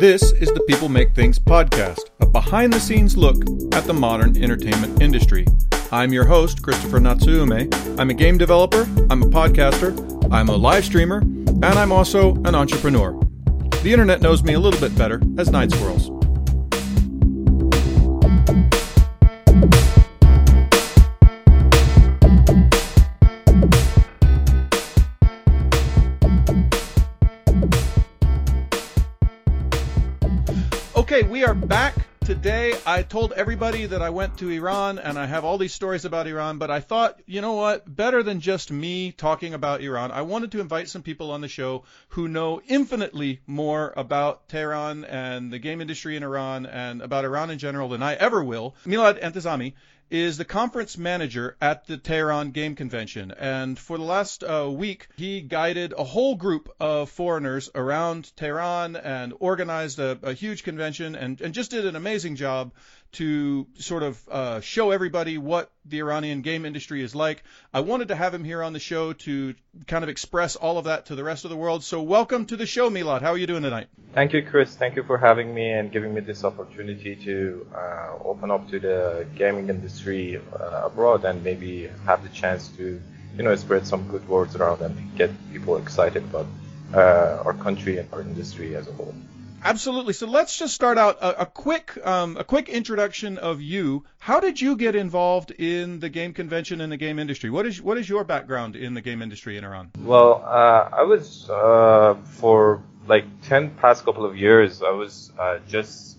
This is the People Make Things podcast, a behind the scenes look at the modern entertainment industry. I'm your host, Christopher Natsume. I'm a game developer, I'm a podcaster, I'm a live streamer, and I'm also an entrepreneur. The internet knows me a little bit better as Night Squirrels. We are back today. I told everybody that I went to Iran and I have all these stories about Iran, but I thought, you know what, better than just me talking about Iran, I wanted to invite some people on the show who know infinitely more about Tehran and the game industry in Iran and about Iran in general than I ever will. Milad Entezami is the conference manager at the Tehran Game Convention. And for the last uh, week, he guided a whole group of foreigners around Tehran and organized a, a huge convention and, and just did an amazing job to sort of uh, show everybody what the Iranian game industry is like. I wanted to have him here on the show to kind of express all of that to the rest of the world. So welcome to the show, Milad. How are you doing tonight? Thank you, Chris. Thank you for having me and giving me this opportunity to uh, open up to the gaming industry uh, abroad and maybe have the chance to, you know, spread some good words around and get people excited about uh, our country and our industry as a whole. Absolutely. So let's just start out a, a quick um, a quick introduction of you. How did you get involved in the game convention and the game industry? What is what is your background in the game industry in Iran? Well, uh, I was uh, for like ten past couple of years. I was uh, just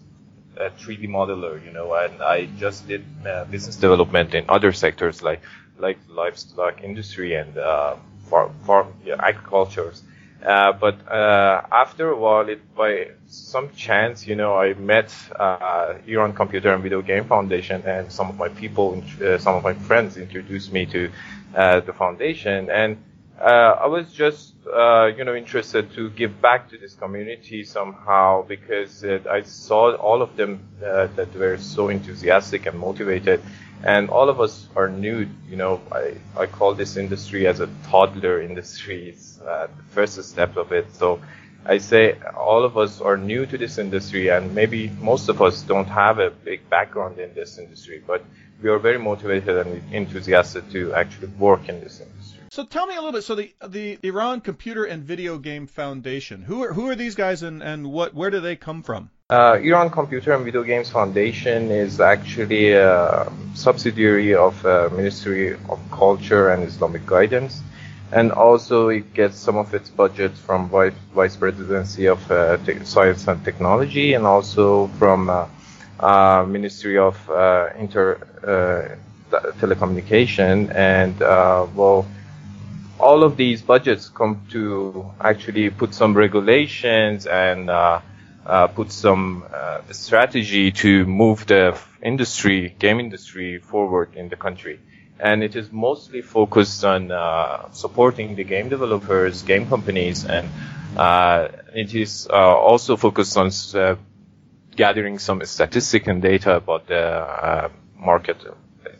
a 3D modeler, you know, and I just did uh, business development in other sectors like like livestock industry and uh, farm, farm yeah, agricultures. Uh, but uh, after a while, it, by some chance, you know, I met uh, Iran Computer and Video Game Foundation, and some of my people, uh, some of my friends, introduced me to uh, the foundation, and I was just, you know, interested to give back to this community somehow because I saw all of them that were so enthusiastic and motivated and all of us are new. You know, I, I call this industry as a toddler industry. It's uh, the first step of it. So I say all of us are new to this industry, and maybe most of us don't have a big background in this industry, but we are very motivated and enthusiastic to actually work in this industry. So tell me a little bit. So the the Iran Computer and Video Game Foundation. Who are who are these guys, and and what where do they come from? Uh, Iran Computer and Video Games Foundation is actually a subsidiary of uh, Ministry of Culture and Islamic Guidance, and also it gets some of its budget from Vice, Vice Presidency of uh, Science and Technology, and also from uh, uh, Ministry of uh, Inter Telecommunication, and well all of these budgets come to actually put some regulations and uh, put some uh, strategy to move the industry, game industry forward in the country. And it is mostly focused on uh, supporting the game developers, game companies, and uh, it is uh, also focused on gathering some statistic and data about the market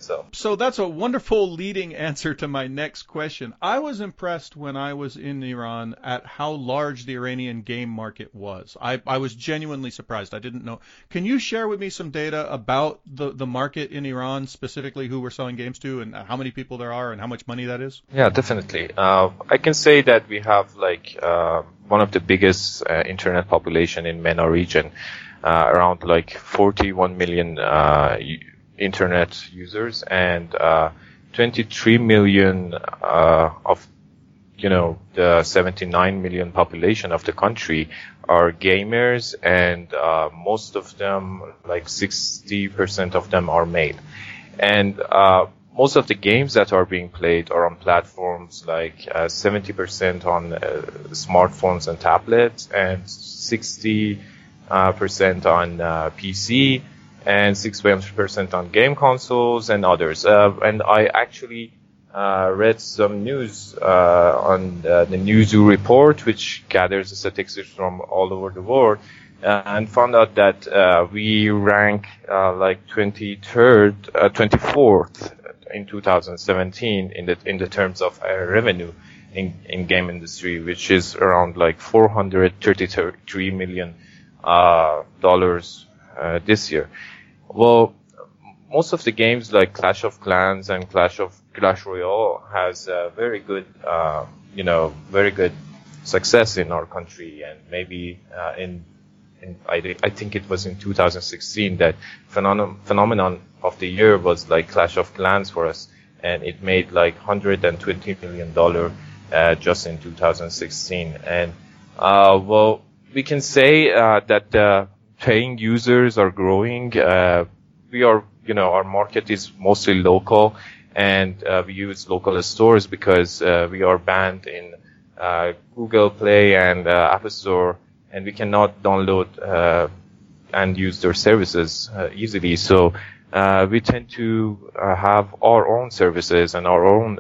so. So that's a wonderful leading answer to my next question. I was impressed when I was in Iran at how large the Iranian game market was. I, I was genuinely surprised. I didn't know. Can you share with me some data about the, the market in Iran, specifically who we're selling games to and how many people there are and how much money that is? Yeah, definitely. Uh, I can say that we have like uh, one of the biggest uh, internet population in MENA region. Uh, around like 41 million uh, internet users and uh, 23 million uh, of you know the 79 million population of the country are gamers and uh, most of them like 60% of them are male and uh, most of the games that are being played are on platforms like 70% uh, on uh, smartphones and tablets and 60% on PC and 6% on game consoles and others. Uh, and I actually uh, read some news uh, on the, Newzoo report, which gathers statistics from all over the world, uh, and found out that uh, we rank uh, like 23rd, 24th in 2017 in the in the terms of revenue in in game industry, which is around like 433 million uh, dollars uh, this year. Well, most of the games like Clash of Clans and Clash of Clash Royale has very good, uh, you know, very good success in our country, and maybe uh, in, in I, I, think it was in 2016 that phenomenon phenomenon of the year was like Clash of Clans for us, and it made like 120 million dollar uh, just in 2016, and uh, well, we can say uh, that the paying users are growing. Uh, we are, you know, our market is mostly local, and uh, we use local stores because uh, we are banned in uh, Google Play and uh, App Store, and we cannot download uh, and use their services easily. So we tend to have our own services and our own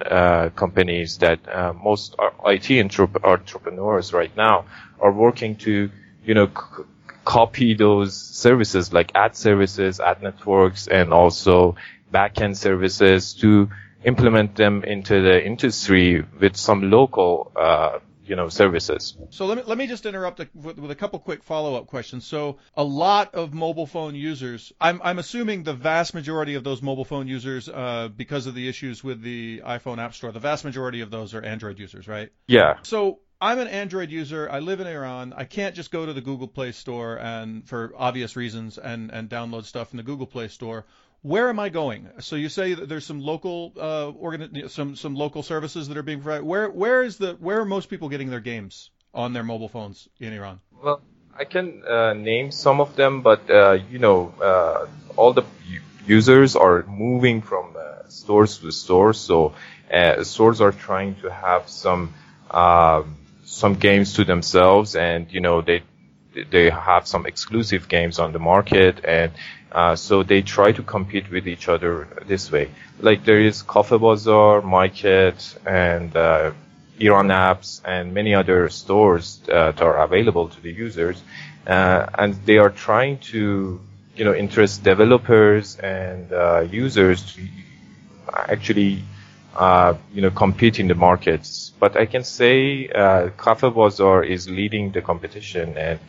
companies that most IT entrepreneurs right now are working to, you know, c- copy those services like ad services, ad networks, and also backend services to implement them into the industry with some local, uh, you know, services. So let me let me just interrupt with, with a couple quick follow-up questions. So a lot of mobile phone users, I'm I'm assuming the vast majority of those mobile phone users, uh, because of the issues with the iPhone App Store, the vast majority of those are Android users, right? Yeah. So I'm an Android user. I live in Iran. I can't just go to the Google Play Store and, for obvious reasons, and and download stuff in the Google Play Store where am I going? So you say that there's some local uh, some some local services that are being provided. Where where is the where are most people getting their games on their mobile phones in Iran? Well, I can uh, name some of them, but uh, you know, uh, all the users are moving from uh, stores to stores, so uh, stores are trying to have some um, some games to themselves, and you know they they have some exclusive games on the market and uh, so they try to compete with each other this way. Like there is Cafe Bazaar, Market, and uh, Iran apps, and many other stores that are available to the users, uh, and they are trying to, you know, interest developers and uh, users to actually, uh, you know, compete in the markets. But I can say uh, Cafe Bazaar is leading the competition and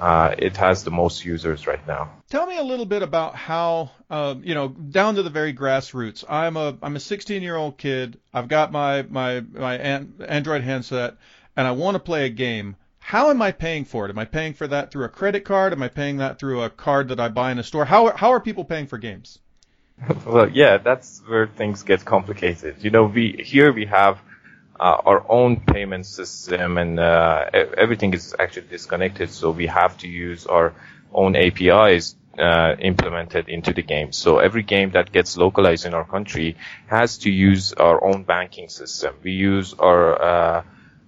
uh, it has the most users right now. Tell me a little bit about how, uh, you know, down to the very grassroots. I'm a I'm a 16 year old kid. I've got my my my Android handset, and I want to play a game. How am I paying for it? Am I paying for that through a credit card? Am I paying that through a card that I buy in a store? How how are people paying for games? well, yeah, that's where things get complicated. You know, we here we have uh, our own payment system and uh, everything is actually disconnected. So we have to use our own APIs uh, implemented into the game. So every game that gets localized in our country has to use our own banking system. We use our uh,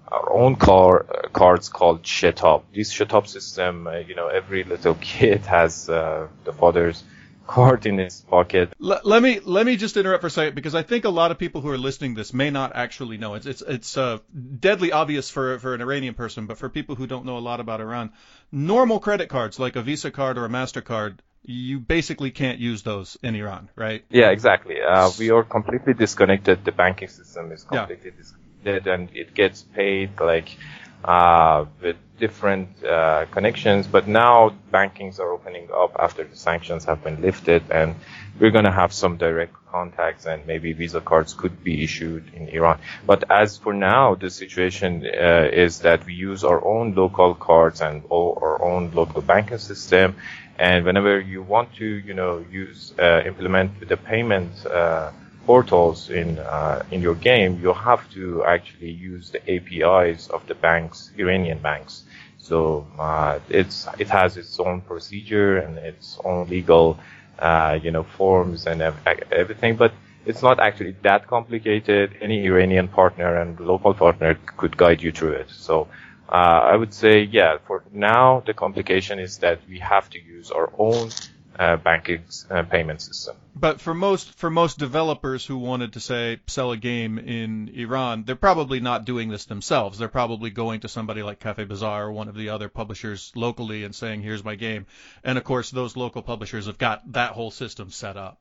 our own car, uh, cards called Shetab. This Shetab system, uh, you know, every little kid has the father's card in his pocket. Let, let, me let me just interrupt for a second because I think a lot of people who are listening to this may not actually know. It's it's it's uh, deadly obvious for for an Iranian person, but for people who don't know a lot about Iran, normal credit cards like a Visa card or a Mastercard. You basically can't use those in Iran, right? Yeah, exactly. Uh, we are completely disconnected. The banking system is completely yeah. disconnected, and it gets paid like uh, with different uh, connections. But now bankings are opening up after the sanctions have been lifted, and we're going to have some direct contacts, and maybe Visa cards could be issued in Iran. But as for now, the situation uh, is that we use our own local cards and our own local banking system. And whenever you want to, you know, use uh, implement the payment uh, portals in uh, in your game, you have to actually use the APIs of the banks, Iranian banks. So uh, it's it has its own procedure and its own legal, uh, you know, forms and everything. But it's not actually that complicated. Any Iranian partner and local partner could guide you through it. So. Uh, I would say, yeah, for now, the complication is that we have to use our own uh, banking uh, payment system. But for most for most developers who wanted to say sell a game in Iran, they're probably not doing this themselves. They're probably going to somebody like Cafe Bazaar or one of the other publishers locally and saying, "Here's my game." And of course, those local publishers have got that whole system set up.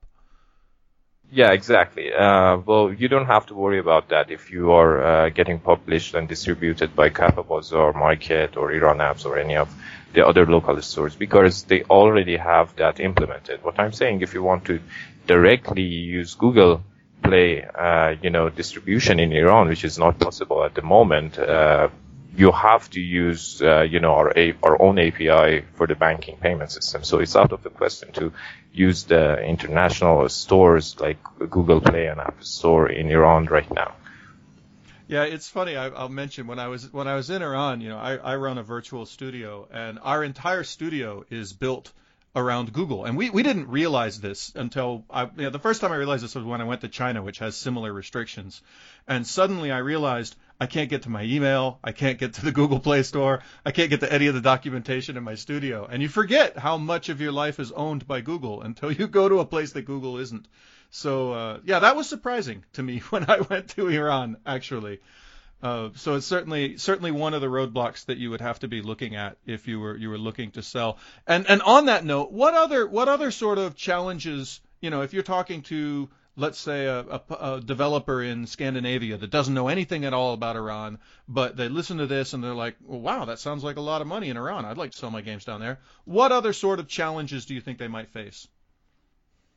Yeah, exactly. Uh, well, you don't have to worry about that if you are uh, getting published and distributed by Cafe Bazaar Market or Iran Apps or any of the other local stores because they already have that implemented. What I'm saying, if you want to directly use Google Play, uh, you know, distribution in Iran, which is not possible at the moment, uh, you have to use, uh, you know, our, a- our own API for the banking payment system. So it's out of the question to use the international stores like Google Play and App Store in Iran right now. Yeah, it's funny. I, I'll mention when I was when I was in Iran, you know, I, I run a virtual studio, and our entire studio is built around Google, and we we didn't realize this until I, you know, the first time I realized this was when I went to China, which has similar restrictions, and suddenly I realized I can't get to my email, I can't get to the Google Play Store, I can't get to any of the documentation in my studio, and you forget how much of your life is owned by Google until you go to a place that Google isn't. So uh, yeah, that was surprising to me when I went to Iran actually. Uh, so it's certainly certainly one of the roadblocks that you would have to be looking at if you were you were looking to sell. And and on that note, what other what other sort of challenges you know if you're talking to let's say a, a, a developer in Scandinavia that doesn't know anything at all about Iran, but they listen to this and they're like, well, wow, that sounds like a lot of money in Iran. I'd like to sell my games down there. What other sort of challenges do you think they might face?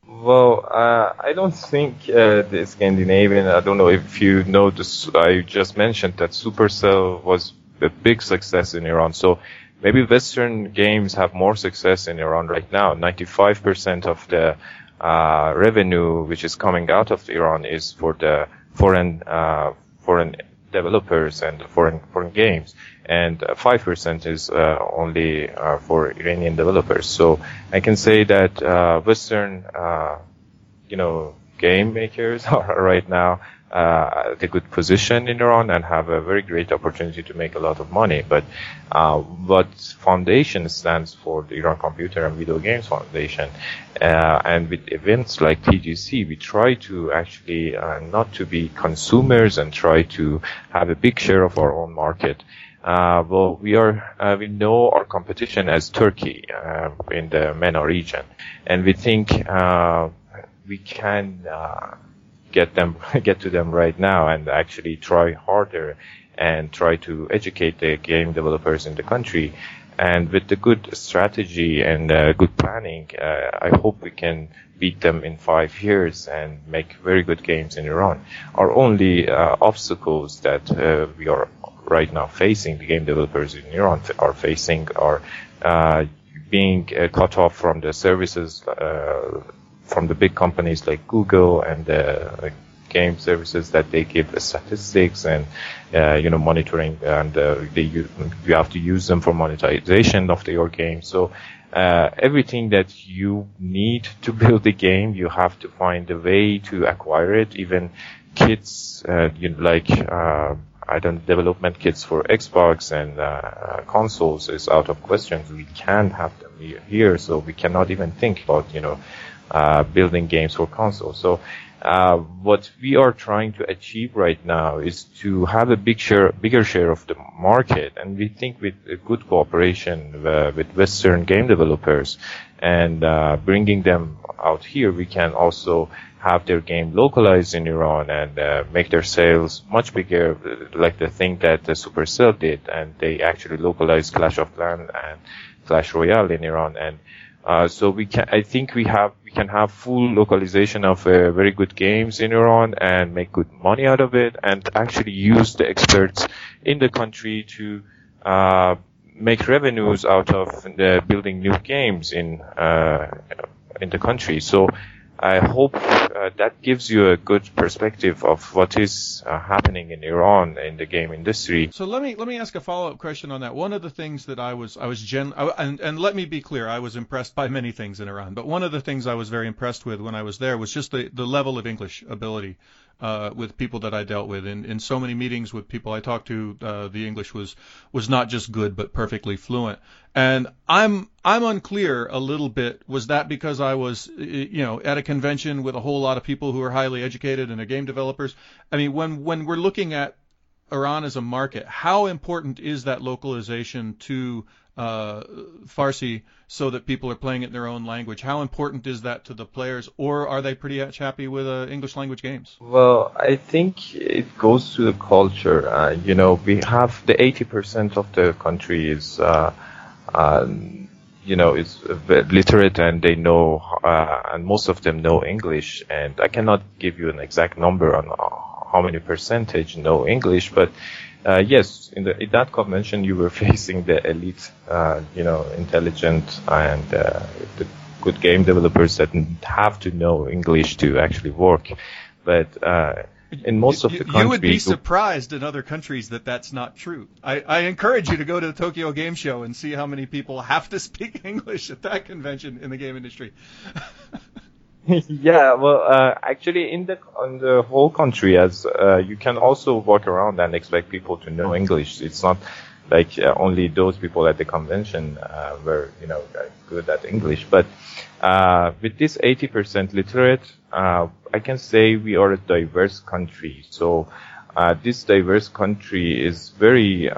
Well, uh, I don't think uh, the Scandinavian. I don't know if you know this. I just mentioned that Supercell was a big success in Iran. So maybe Western games have more success in Iran right now. 95% of the uh, revenue which is coming out of Iran is for the foreign uh, foreign developers and foreign foreign games and 5% is uh, only uh, for Iranian developers. So I can say that uh, Western, you know, game makers are right now uh, a good position in Iran and have a very great opportunity to make a lot of money. But uh, what foundation stands for the Iran Computer and Video Games Foundation, uh, and with events like TGC, we try to actually not to be consumers and try to have a big share of our own market. Uh, well, we are uh, we know our competition as Turkey uh, in the MENA region, and we think we can get them get to them right now and actually try harder and try to educate the game developers in the country. And with the good strategy and uh, good planning, uh, I hope we can beat them in five years and make very good games in Iran. Our only uh, obstacles that we are right now facing, the game developers in Iran are facing, are uh, being uh, cut off from the services uh, from the big companies like Google and the game services that they give statistics and uh, you know monitoring and uh, they you have to use them for monetization of your game. So uh, everything that you need to build a game, you have to find a way to acquire it. Even kits, you know, like I don't development kits for Xbox and uh, uh, consoles is out of question. We can't have them here, so we cannot even think about you know uh, building games for consoles. So uh, what we are trying to achieve right now is to have a big share, bigger share of the market, and we think with good cooperation uh, with Western game developers and uh, bringing them out here, we can also have their game localized in Iran and uh, make their sales much bigger, like the thing that Supercell did, and they actually localized Clash of Clans and Clash Royale in Iran, and uh, so we can, I think we have, we can have full localization of uh, very good games in Iran and make good money out of it, and actually use the experts in the country to uh, make revenues out of building new games in uh, in the country. So I hope uh, that gives you a good perspective of what is uh, happening in Iran in the game industry. So let me let me ask a follow up question on that. One of the things that I was I was gen I, and and let me be clear, I was impressed by many things in Iran, but one of the things I was very impressed with when I was there was just the the level of English ability uh, with people that I dealt with. In, in so many meetings with people I talked to, uh, the English was was not just good but perfectly fluent. And I'm I'm unclear a little bit. Was that because I was you know at a convention with a whole lot of people who are highly educated and are game developers? I mean, when when we're looking at Iran as a market, how important is that localization to uh, Farsi so that people are playing it in their own language. How important is that to the players, or are they pretty happy with uh, English language games? Well, I think it goes to the culture. Uh, you know, we have the 80% of the country is, uh, uh, you know, is literate and they know, uh, and most of them know English. And I cannot give you an exact number on how many percentage know English, but uh, yes, in, the, in that convention, you were facing the elite, uh, you know, intelligent and uh, the good game developers that have to know English to actually work. But uh, in most of the countries, you would be surprised in other countries that that's not true. I, I encourage you to go to the Tokyo Game Show and see how many people have to speak English at that convention in the game industry. yeah, well, uh, actually, in the on the whole country, as uh, you can also walk around and expect people to know English. It's not like uh, only those people at the convention uh, were, you know, good at English. But uh, with this 80% literate, uh, I can say we are a diverse country. So. this diverse country is very,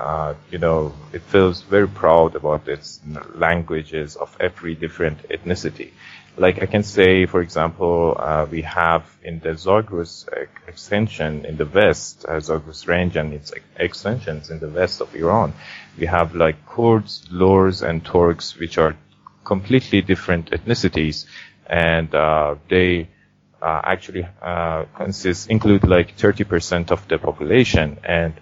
you know, it feels very proud about its languages of every different ethnicity like I can say, for example, uh, we have in the Zagros extension in the west, uh, Zagros range and its extensions in the west of Iran, we have like Kurds, Lurs, and Turks, which are completely different ethnicities, and uh, they uh, actually uh, consist include like 30% of the population, and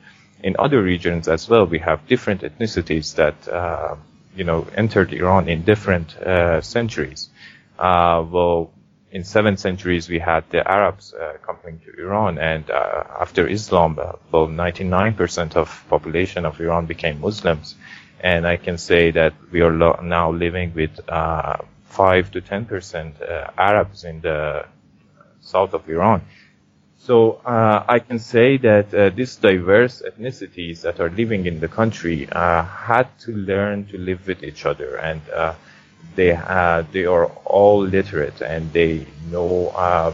in other regions as well, we have different ethnicities that uh, you know entered Iran in different centuries. Uh, well, in seven centuries we had the Arabs uh, coming to Iran, and uh, after Islam, uh, well, 99% of population of Iran became Muslims, and I can say that we are lo- now living with uh, five to 10% uh, Arabs in the south of Iran. So I can say that these diverse ethnicities that are living in the country had to learn to live with each other and they have they are all literate and they know uh,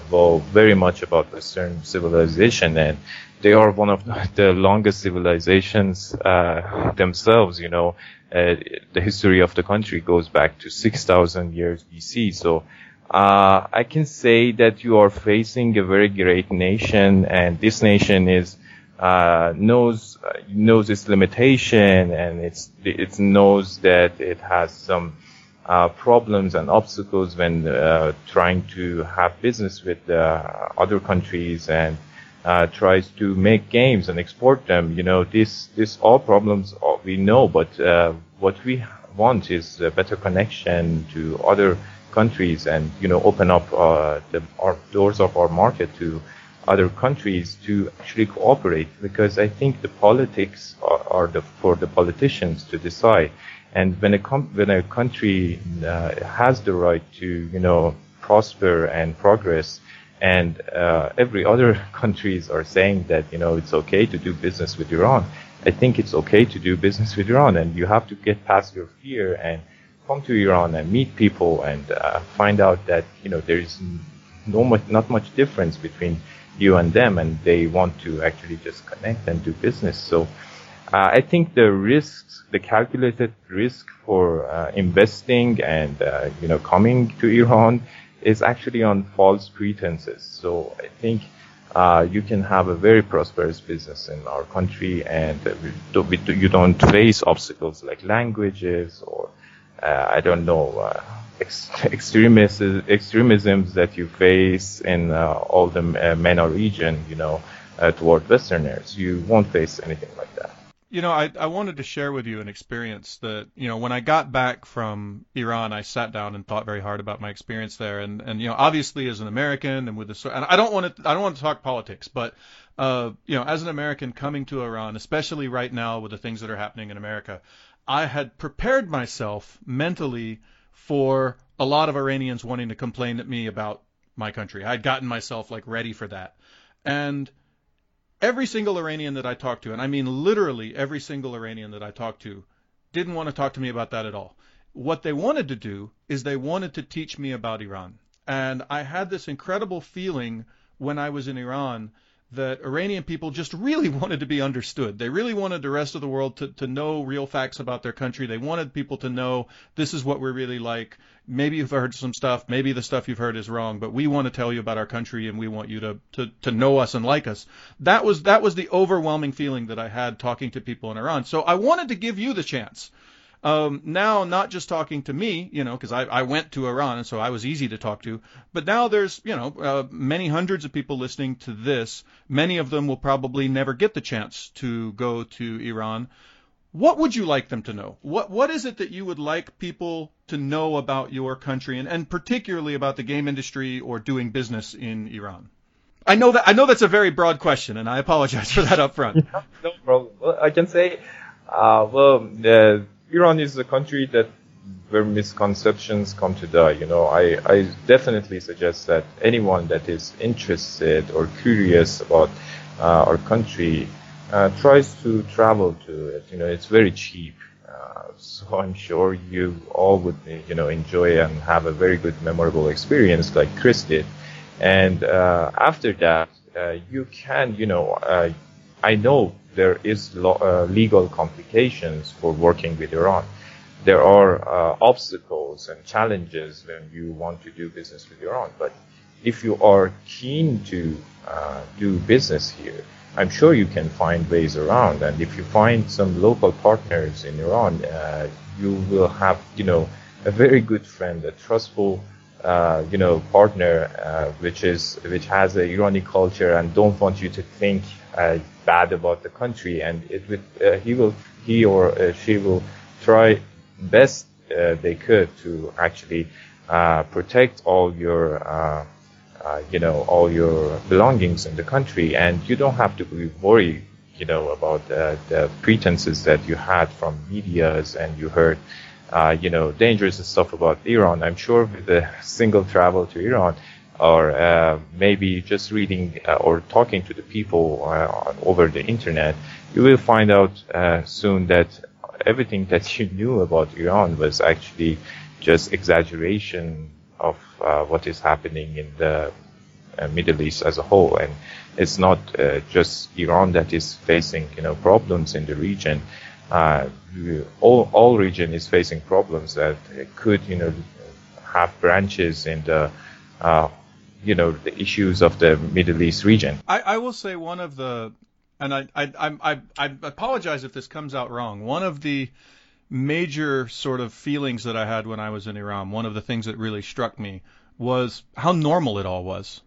very much about Western civilization and they are one of the longest civilizations uh, themselves. You know, uh, the history of the country goes back to 6,000 years BC. So uh, I can say that you are facing a very great nation, and this nation is uh, knows knows its limitation, and it's it knows that it has some uh, problems and obstacles when uh, trying to have business with uh, other countries and uh, tries to make games and export them. You know, this this all problems we know, but uh, what we want is a better connection to other countries and you know open up the our doors of our market to other countries to actually cooperate because I think the politics are, are the, for the politicians to decide and when a com- when a country uh, has the right to you know prosper and progress, and uh, every other countries are saying that you know it's okay to do business with Iran, I think it's okay to do business with Iran, and you have to get past your fear and come to Iran and meet people and uh, find out that you know there is no much, not much difference between you and them, and they want to actually just connect and do business. So uh, I think the risks, the calculated risk for uh, investing and uh, you know coming to Iran is actually on false pretenses. So I think uh, you can have a very prosperous business in our country, and uh, you don't face obstacles like languages or uh, I don't know ex- extremisms, extremisms that you face in all the MENA region. You know, toward Westerners, you won't face anything like that. You know, I, I wanted to share with you an experience that, you know, when I got back from Iran, I sat down and thought very hard about my experience there. And, and you know, obviously as an American and with the, and I don't want to, I don't want to talk politics, but, uh, you know, as an American coming to Iran, especially right now with the things that are happening in America, I had prepared myself mentally for a lot of Iranians wanting to complain at me about my country. I'd gotten myself like ready for that. And every single Iranian that I talked to, and I mean literally every single Iranian that I talked to, didn't want to talk to me about that at all. What they wanted to do is they wanted to teach me about Iran. And I had this incredible feeling when I was in Iran that Iranian people just really wanted to be understood. They really wanted the rest of the world to, to know real facts about their country. They wanted people to know this is what we're really like. Maybe you've heard some stuff, maybe the stuff you've heard is wrong, but we want to tell you about our country and we want you to, to, to know us and like us. That was that was the overwhelming feeling that I had talking to people in Iran. So I wanted to give you the chance um, now not just talking to me, you know, because I, I went to Iran and so I was easy to talk to, but now there's, you know, uh, many hundreds of people listening to this. Many of them will probably never get the chance to go to Iran. What would you like them to know? What what is it that you would like people to know about your country and, and particularly about the game industry or doing business in Iran? I know that I know that's a very broad question, and I apologize for that up front. no problem. Well, I can say, uh, well, uh, Iran is a country that where misconceptions come to die. You know, I, I definitely suggest that anyone that is interested or curious about uh, our country uh, tries to travel to it. You know, it's very cheap. Uh, so I'm sure you all would, you know, enjoy and have a very good, memorable experience like Chris did. And uh, after that, uh, you can, you know, I know there is lo- uh, legal complications for working with Iran. There are uh, obstacles and challenges when you want to do business with Iran. But if you are keen to uh, do business here, I'm sure you can find ways around. And if you find some local partners in Iran, uh, you will have, you know, a very good friend, a trustful, uh, you know, partner, uh, which is which has a Iranian culture and don't want you to think uh, bad about the country, and it would uh, he will he or uh, she will try best they could to actually protect all your you know all your belongings in the country, and you don't have to be worried you know about the pretenses that you had from media's and you heard. You know, dangerous stuff about Iran. I'm sure with a single travel to Iran, or uh, maybe just reading uh, or talking to the people uh, over the internet, you will find out uh, soon that everything that you knew about Iran was actually just exaggeration of uh, what is happening in the uh, Middle East as a whole, and it's not just Iran that is facing you know problems in the region. All all region is facing problems that could you know have branches in the uh, you know the issues of the Middle East region. I, I will say one of the, and I, I I I apologize if this comes out wrong. One of the major sort of feelings that I had when I was in Iran, one of the things that really struck me was how normal it all was.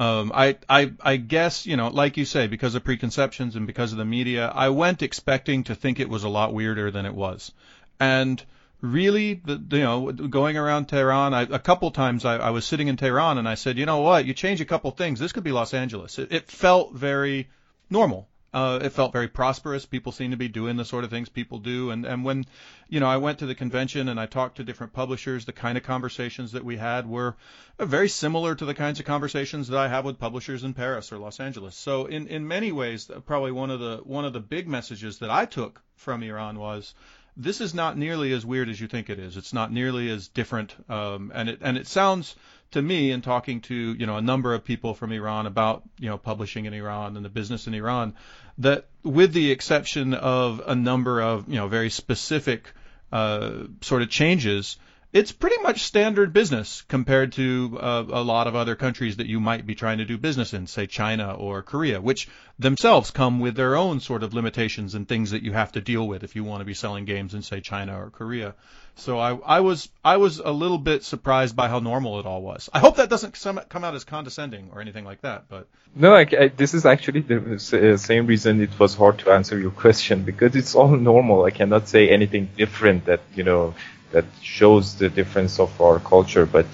Um, I, I, I guess, you know, like you say, because of preconceptions and because of the media, I went expecting to think it was a lot weirder than it was. And really, the, you know, going around Tehran, I, a couple times I, I was sitting in Tehran and I said, you know what, you change a couple things, this could be Los Angeles. It, it felt very normal. Uh, it felt very prosperous. People seemed to be doing the sort of things people do. And, and when, you know, I went to the convention and I talked to different publishers, the kind of conversations that we had were very similar to the kinds of conversations that I have with publishers in Paris or Los Angeles. So in, in many ways, probably one of the, one of the big messages that I took from Iran was, this is not nearly as weird as you think it is. It's not nearly as different, um, and it and it sounds to me, in talking to you know a number of people from Iran about you know publishing in Iran and the business in Iran, that with the exception of a number of you know very specific uh, sort of changes, it's pretty much standard business compared to uh, a lot of other countries that you might be trying to do business in, say China or Korea, which themselves come with their own sort of limitations and things that you have to deal with if you want to be selling games in, say, China or Korea. So I, I was I was a little bit surprised by how normal it all was. I hope that doesn't come out as condescending or anything like that. But no, I, I, this is actually the uh, same reason it was hard to answer your question because it's all normal. I cannot say anything different that you know that shows the difference of our culture. But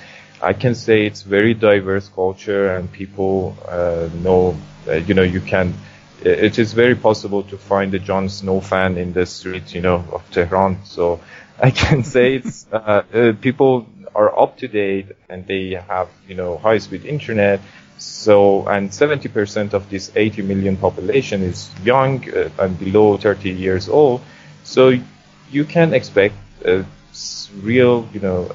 I can say it's very diverse culture, and people uh, know. Uh, you know, you can. It is very possible to find a Jon Snow fan in the street, you know, of Tehran. So I can say it's uh, uh people are up to date and they have, you know, high speed internet. So, and 70% of this 80 million population is young uh, and below 30 years old. So you can expect uh, real, you know,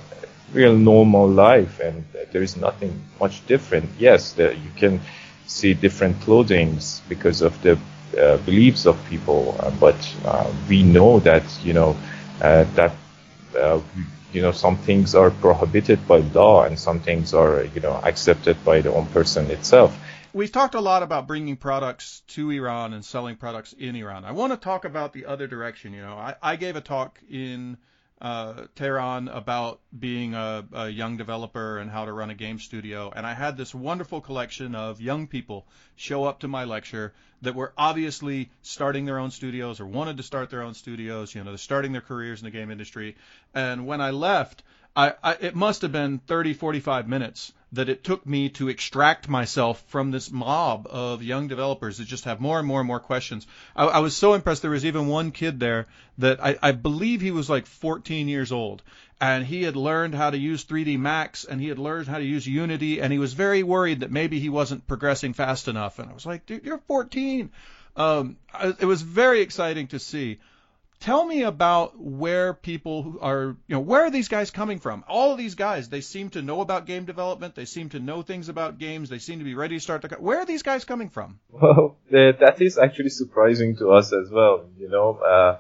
real normal life, and there is nothing much different. Yes, the, you can see different clothings because of the uh, beliefs of people. Uh, but uh, we know that you know uh, that uh, you know some things are prohibited by law and some things are you know accepted by the own person itself. We've talked a lot about bringing products to Iran and selling products in Iran. I want to talk about the other direction. You know, I, I gave a talk in uh, Tehran about being a, a young developer and how to run a game studio. And I had this wonderful collection of young people show up to my lecture that were obviously starting their own studios or wanted to start their own studios. You know, they're starting their careers in the game industry. And when I left, I, I, it must have been 30, 45 minutes that it took me to extract myself from this mob of young developers that just have more and more and more questions. I, I was so impressed. There was even one kid there that I, I believe he was like 14 years old, and he had learned how to use 3D Max and he had learned how to use Unity, and he was very worried that maybe he wasn't progressing fast enough. And I was like, dude, you're 14. Um, it was very exciting to see. Tell me about where people are, you know, where are these guys coming from? All of these guys, they seem to know about game development. They seem to know things about games. They seem to be ready to start the. Where are these guys coming from? Well, that is actually surprising to us as well. You know, uh,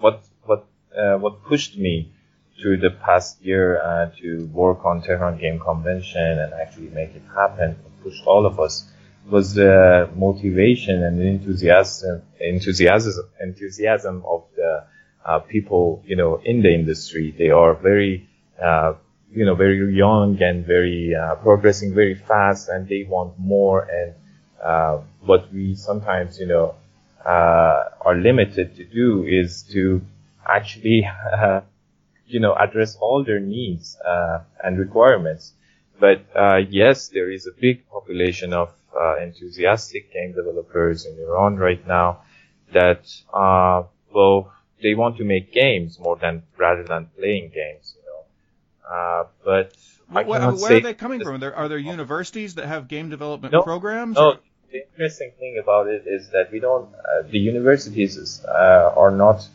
what what uh, what pushed me through the past year uh, to work on Tehran Game Convention and actually make it happen, pushed all of us was the motivation and enthusiasm, enthusiasm, enthusiasm of the uh, people, you know, in the industry. They are very, uh, you know, very young and very uh, progressing very fast, and they want more. And uh, what we sometimes, you know, uh, are limited to do is to actually, you know, address all their needs uh, and requirements. But yes, there is a big population of uh, enthusiastic game developers in Iran right now that, uh, well, they want to make games more than rather than playing games, you know. Uh, but well, where, where are they coming from? There, are there universities that have game development no, programs? No. Or? The interesting thing about it is that we don't. Uh, the universities uh, are not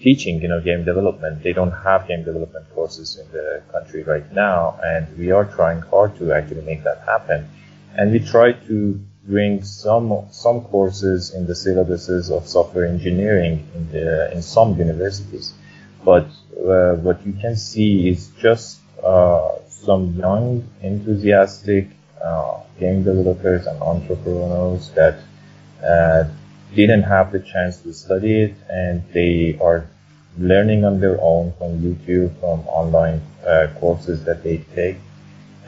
teaching, you know, game development. They don't have game development courses in the country right now, and we are trying hard to actually make that happen and we try to bring some some courses in the syllabuses of software engineering in the in some universities, but uh, what you can see is just uh, some young, enthusiastic uh, game developers and entrepreneurs that uh, didn't have the chance to study it, and they are learning on their own from YouTube, from online uh, courses that they take,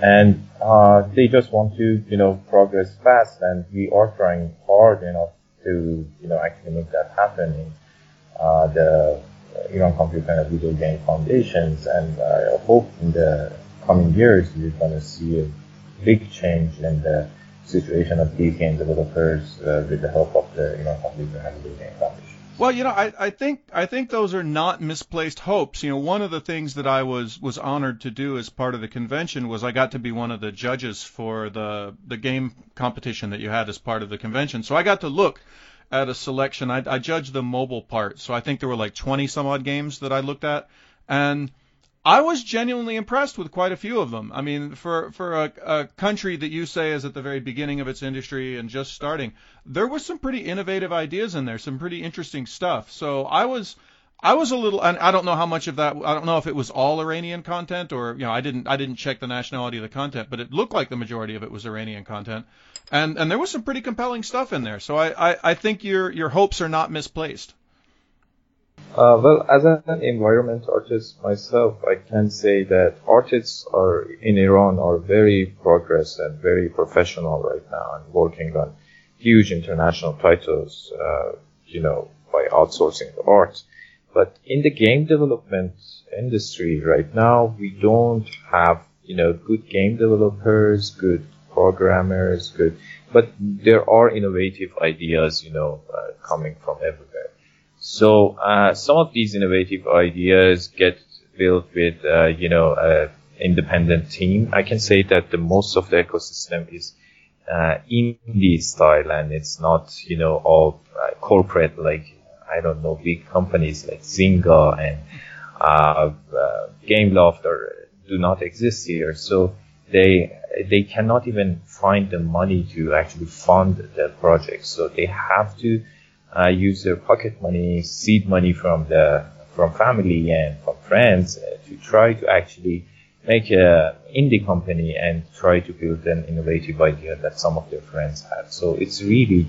and uh, they just want to, you know, progress fast, and we are trying hard enough to, you know, actually make that happen in uh, the Iran Computer and Video Game Foundations, and I hope in the coming years we're going to see a big change in the situation of these game developers uh, with the help of the Iran Computer and Video Game Foundation. Well, you know, I, I think I think those are not misplaced hopes. You know, one of the things that I was was honored to do as part of the convention was I got to be one of the judges for the the game competition that you had as part of the convention. So I got to look at a selection. I, I judged the mobile part, so I think there were like 20 some odd games that I looked at, and I was genuinely impressed with quite a few of them. I mean, for for a, a, country that you say is at the very beginning of its industry and just starting, there was some pretty innovative ideas in there, some pretty interesting stuff. So I was I was a little, and I don't know how much of that. I don't know if it was all Iranian content or you know I didn't I didn't check the nationality of the content, but it looked like the majority of it was Iranian content, and and there was some pretty compelling stuff in there. So I I, I think your your hopes are not misplaced. Uh, well, as an environment artist myself, I can say that artists are in Iran are very progress and very professional right now and working on huge international titles, uh, you know, by outsourcing the art. But in the game development industry right now, we don't have, you know, good game developers, good programmers, good, but there are innovative ideas, you know, uh, coming from everywhere. So uh, some of these innovative ideas get built with, uh, you know, independent team. I can say that the most of the ecosystem is uh, indie style, and it's not, you know, all uh, corporate like I don't know big companies like Zynga and uh, uh, Gameloft or do not exist here. So they they cannot even find the money to actually fund the project. So they have to uh, use their pocket money, seed money from the from family and from friends uh, to try to actually make a indie company and try to build an innovative idea that some of their friends had. So it's really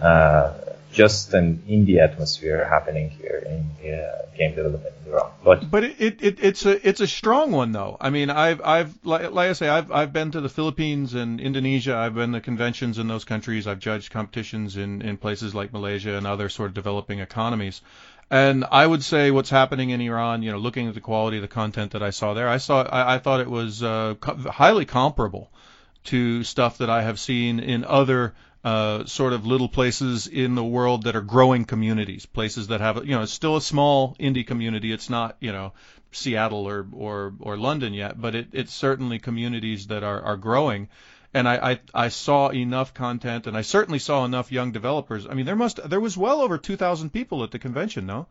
uh, just an indie atmosphere happening here in uh, game development in Iran. But but it, it, it's a it's a strong one though. I mean, I've I've like, I say, I've I've been to the Philippines and Indonesia. I've been to conventions in those countries. I've judged competitions in in places like Malaysia and other sort of developing economies. And I would say what's happening in Iran, you know, looking at the quality of the content that I saw there, I saw I, I thought it was uh, co- highly comparable to stuff that I have seen in other uh, sort of little places in the world that are growing communities, places that have, you know, it's still a small indie community. It's not, you know, Seattle or or, or London yet, but it, it's certainly communities that are, are growing. And I, I I saw enough content, and I certainly saw enough young developers. I mean, there must there was well over 2,000 people at the convention, no?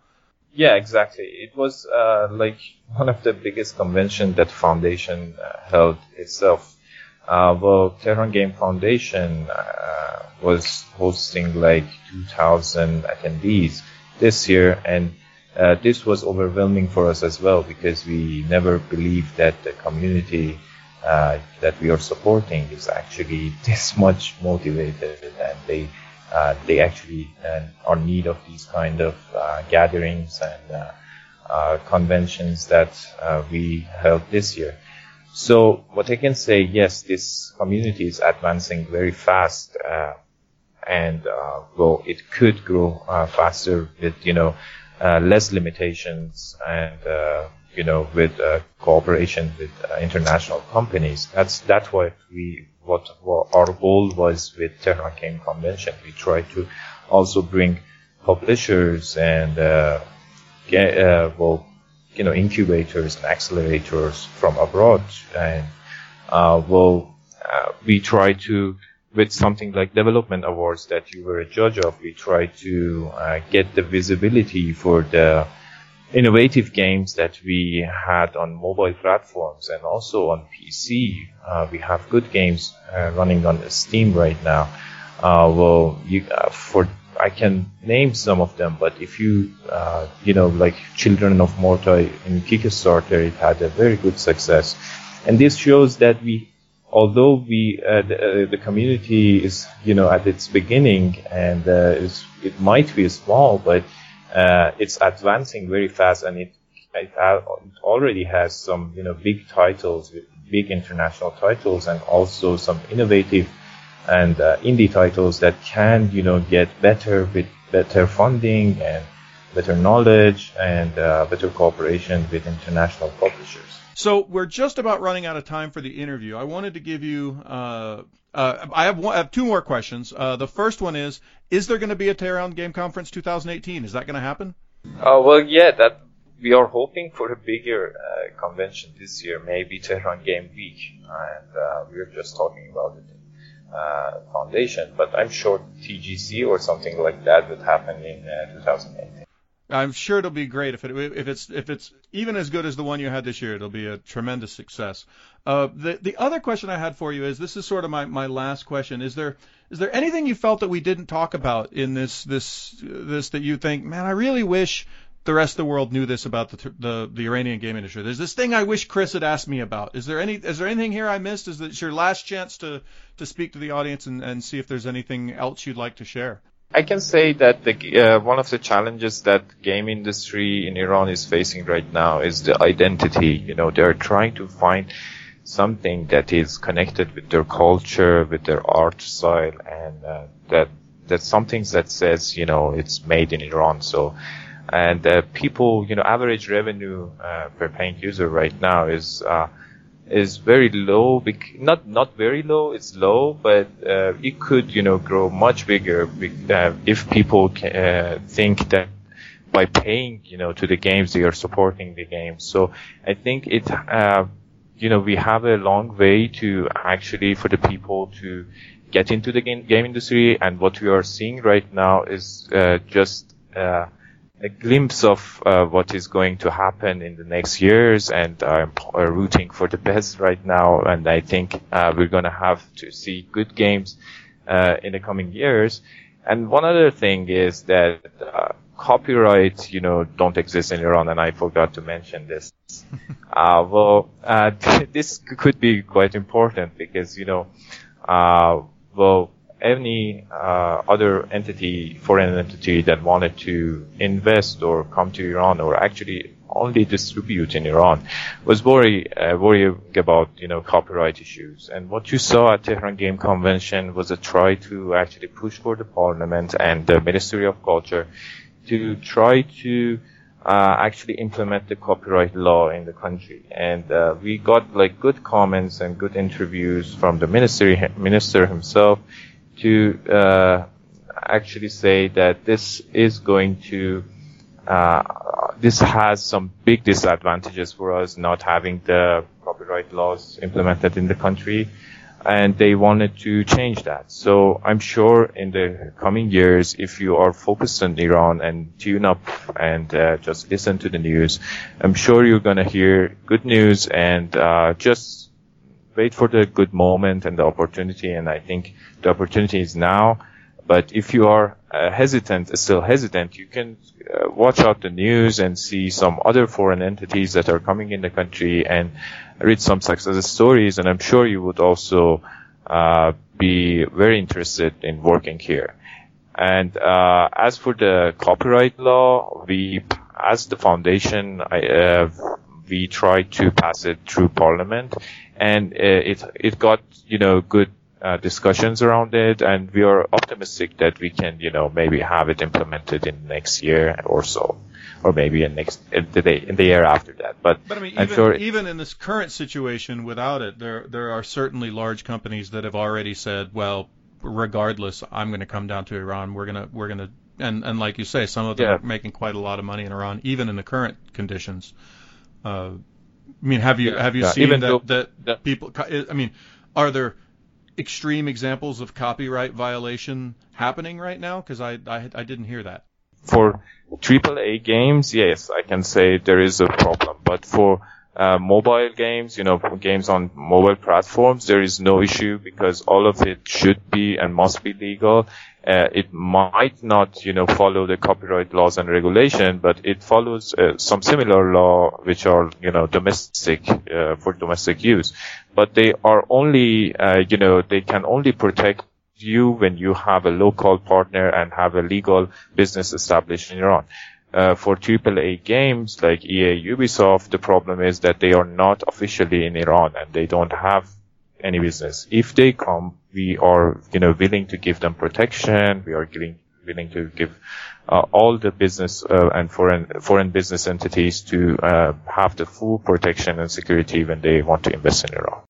Yeah, exactly. It was uh, like one of the biggest conventions that Foundation uh, held itself. Uh, well, Tehran Game Foundation uh, was hosting like 2,000 attendees this year, and uh, this was overwhelming for us as well because we never believed that the community uh, that we are supporting is actually this much motivated, and they uh, they actually uh, are in need of these kind of gatherings and conventions that we held this year. So what I can say, yes, this community is advancing very fast, uh, and uh, well, it could grow uh, faster with you know uh, less limitations and uh, you know with uh, cooperation with international companies. That's that's what we what, what our goal was with Tehran Game Convention. We tried to also bring publishers and get, well you know incubators and accelerators from abroad, and uh, well, uh, we try to with something like development awards that you were a judge of, we try to uh, get the visibility for the innovative games that we had on mobile platforms and also on PC. Uh, we have good games uh, running on Steam right now. Uh, well, you, uh, for I can name some of them, but if you, uh, you know, like Children of Morta in Kickstarter, it had a very good success. And this shows that we, although we, uh, the, uh, the, community is, you know, at its beginning and uh, it might be small, but uh, it's advancing very fast and it, it, it already has some, you know, big titles, big international titles and also some innovative and uh, indie titles that can, you know, get better with better funding and better knowledge and uh, better cooperation with international publishers. So we're just about running out of time for the interview. I wanted to give you. Uh, uh, I have one, I have two more questions. Uh, the first one is: Is there going to be a Tehran Game Conference 2018? Is that going to happen? Oh well, yeah. That we are hoping for a bigger uh, convention this year, maybe Tehran Game Week, and uh, we're just talking about it uh, foundation, but I'm sure TGC or something like that would happen in uh, 2018. I'm sure it'll be great if it if it's if it's even as good as the one you had this year. It'll be a tremendous success. Uh, the the other question I had for you is this is sort of my, my last question. Is there is there anything you felt that we didn't talk about in this this this that you think, man, I really wish the rest of the world knew this about the, the the Iranian game industry. There's this thing I wish Chris had asked me about. Is there any is there anything here I missed? Is it your last chance to to speak to the audience and, and see if there's anything else you'd like to share? I can say that the, uh, one of the challenges that game industry in Iran is facing right now is the identity. You know, they're trying to find something that is connected with their culture, with their art style, and uh, that that's something that says, you know, it's made in Iran. So and uh, people, you know, average revenue uh, per paying user right now is uh, is very low. Not not very low. It's low, but uh, it could, you know, grow much bigger uh, if people uh, think that by paying, you know, to the games they are supporting the games. So I think it, you know, we have a long way to actually for the people to get into the game, game industry, and what we are seeing right now is just a glimpse of uh, what is going to happen in the next years, and I'm uh, rooting for the best right now. And I think uh, we're going to have to see good games uh, in the coming years. And one other thing is that uh, copyright, you know, don't exist in Iran, and I forgot to mention this. uh, well, uh, this could be quite important because, you know, uh, well, any uh, other entity, foreign entity that wanted to invest or come to Iran or actually only distribute in Iran was worry, uh, worrying about, you know, copyright issues. And what you saw at Tehran Game Convention was a try to actually push for the parliament and the Ministry of Culture to try to uh, actually implement the copyright law in the country. And uh, we got like good comments and good interviews from the ministry minister himself to uh, actually say that this is going to uh, this has some big disadvantages for us not having the copyright laws implemented in the country and they wanted to change that. So I'm sure in the coming years, if you are focused on Iran and tune up and uh, just listen to the news, I'm sure you're going to hear good news and uh, just wait for the good moment and the opportunity. And I think the opportunity is now. But if you are uh, hesitant, still hesitant, you can uh, watch out the news and see some other foreign entities that are coming in the country and read some success stories. And I'm sure you would also uh, be very interested in working here. And uh, as for the copyright law, we, as the foundation, I, uh, we try to pass it through Parliament, and uh, it it got you know good uh, discussions around it, and we are optimistic that we can, you know, maybe have it implemented in next year or so, or maybe in next in the day in the year after that. But, but I mean, I'm even, sure even in this current situation, without it, there there are certainly large companies that have already said, well, regardless, I'm going to come down to Iran. We're gonna we're gonna and and like you say, some of them Yeah. are making quite a lot of money in Iran, even in the current conditions. Uh, I mean, have you Yeah. have you Yeah, seen even that, though- that that- people? I mean, are there extreme examples of copyright violation happening right now? Because I, I I didn't hear that. for AAA games, yes, I can say there is a problem. But for uh, mobile games, you know, games on mobile platforms, there is no issue because all of it should be and must be legal. Uh, it might not, you know, follow the copyright laws and regulation, but it follows uh, some similar law which are, you know, domestic uh, for domestic use. But they are only, uh, you know, they can only protect you when you have a local partner and have a legal business established in Iran. Uh, for AAA games like EA, Ubisoft, the problem is that they are not officially in Iran and they don't have any business. If they come, we are, you know, willing to give them protection. We are willing, willing to give uh, all the business uh, and foreign foreign business entities to uh, have the full protection and security when they want to invest in Iran.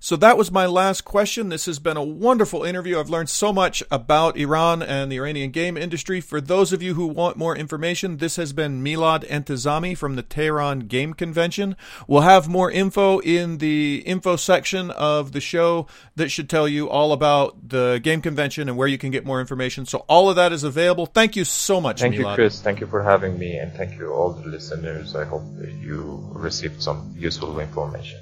So that was my last question. This has been a wonderful interview. I've learned so much about Iran and the Iranian game industry. For those of you who want more information, this has been Milad Entezami from the Tehran Game Convention. We'll have more info in the info section of the show that should tell you all about the game convention and where you can get more information. So all of that is available. Thank you so much, Thank Milad. you, Chris. Thank you for having me, and thank you all the listeners. I hope you received some useful information.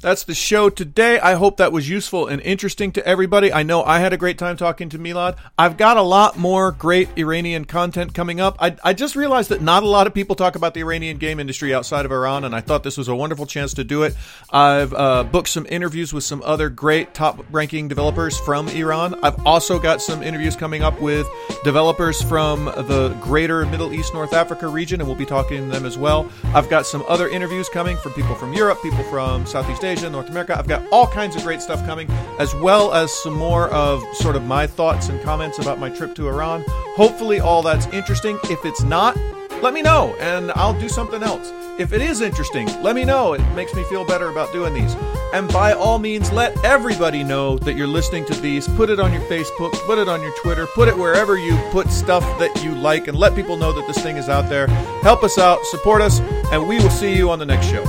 That's the show today. I hope that was useful and interesting to everybody. I know I had a great time talking to Milad. I've got a lot more great Iranian content coming up. I, I just realized that not a lot of people talk about the Iranian game industry outside of Iran, and I thought this was a wonderful chance to do it. I've uh, booked some interviews with some other great top ranking developers from Iran. I've also got some interviews coming up with developers from the greater Middle East, North Africa region, and we'll be talking to them as well. I've got some other interviews coming from people from Europe, people from Southeast Asia, North America. I've got all kinds of great stuff coming, as well as some more of sort of my thoughts and comments about my trip to Iran. Hopefully, all that's interesting. If it's not, let me know and I'll do something else. If it is interesting, let me know. It makes me feel better about doing these. And by all means, let everybody know that you're listening to these. Put it on your Facebook, put it on your Twitter, put it wherever you put stuff that you like, and let people know that this thing is out there. Help us out, support us, and we will see you on the next show.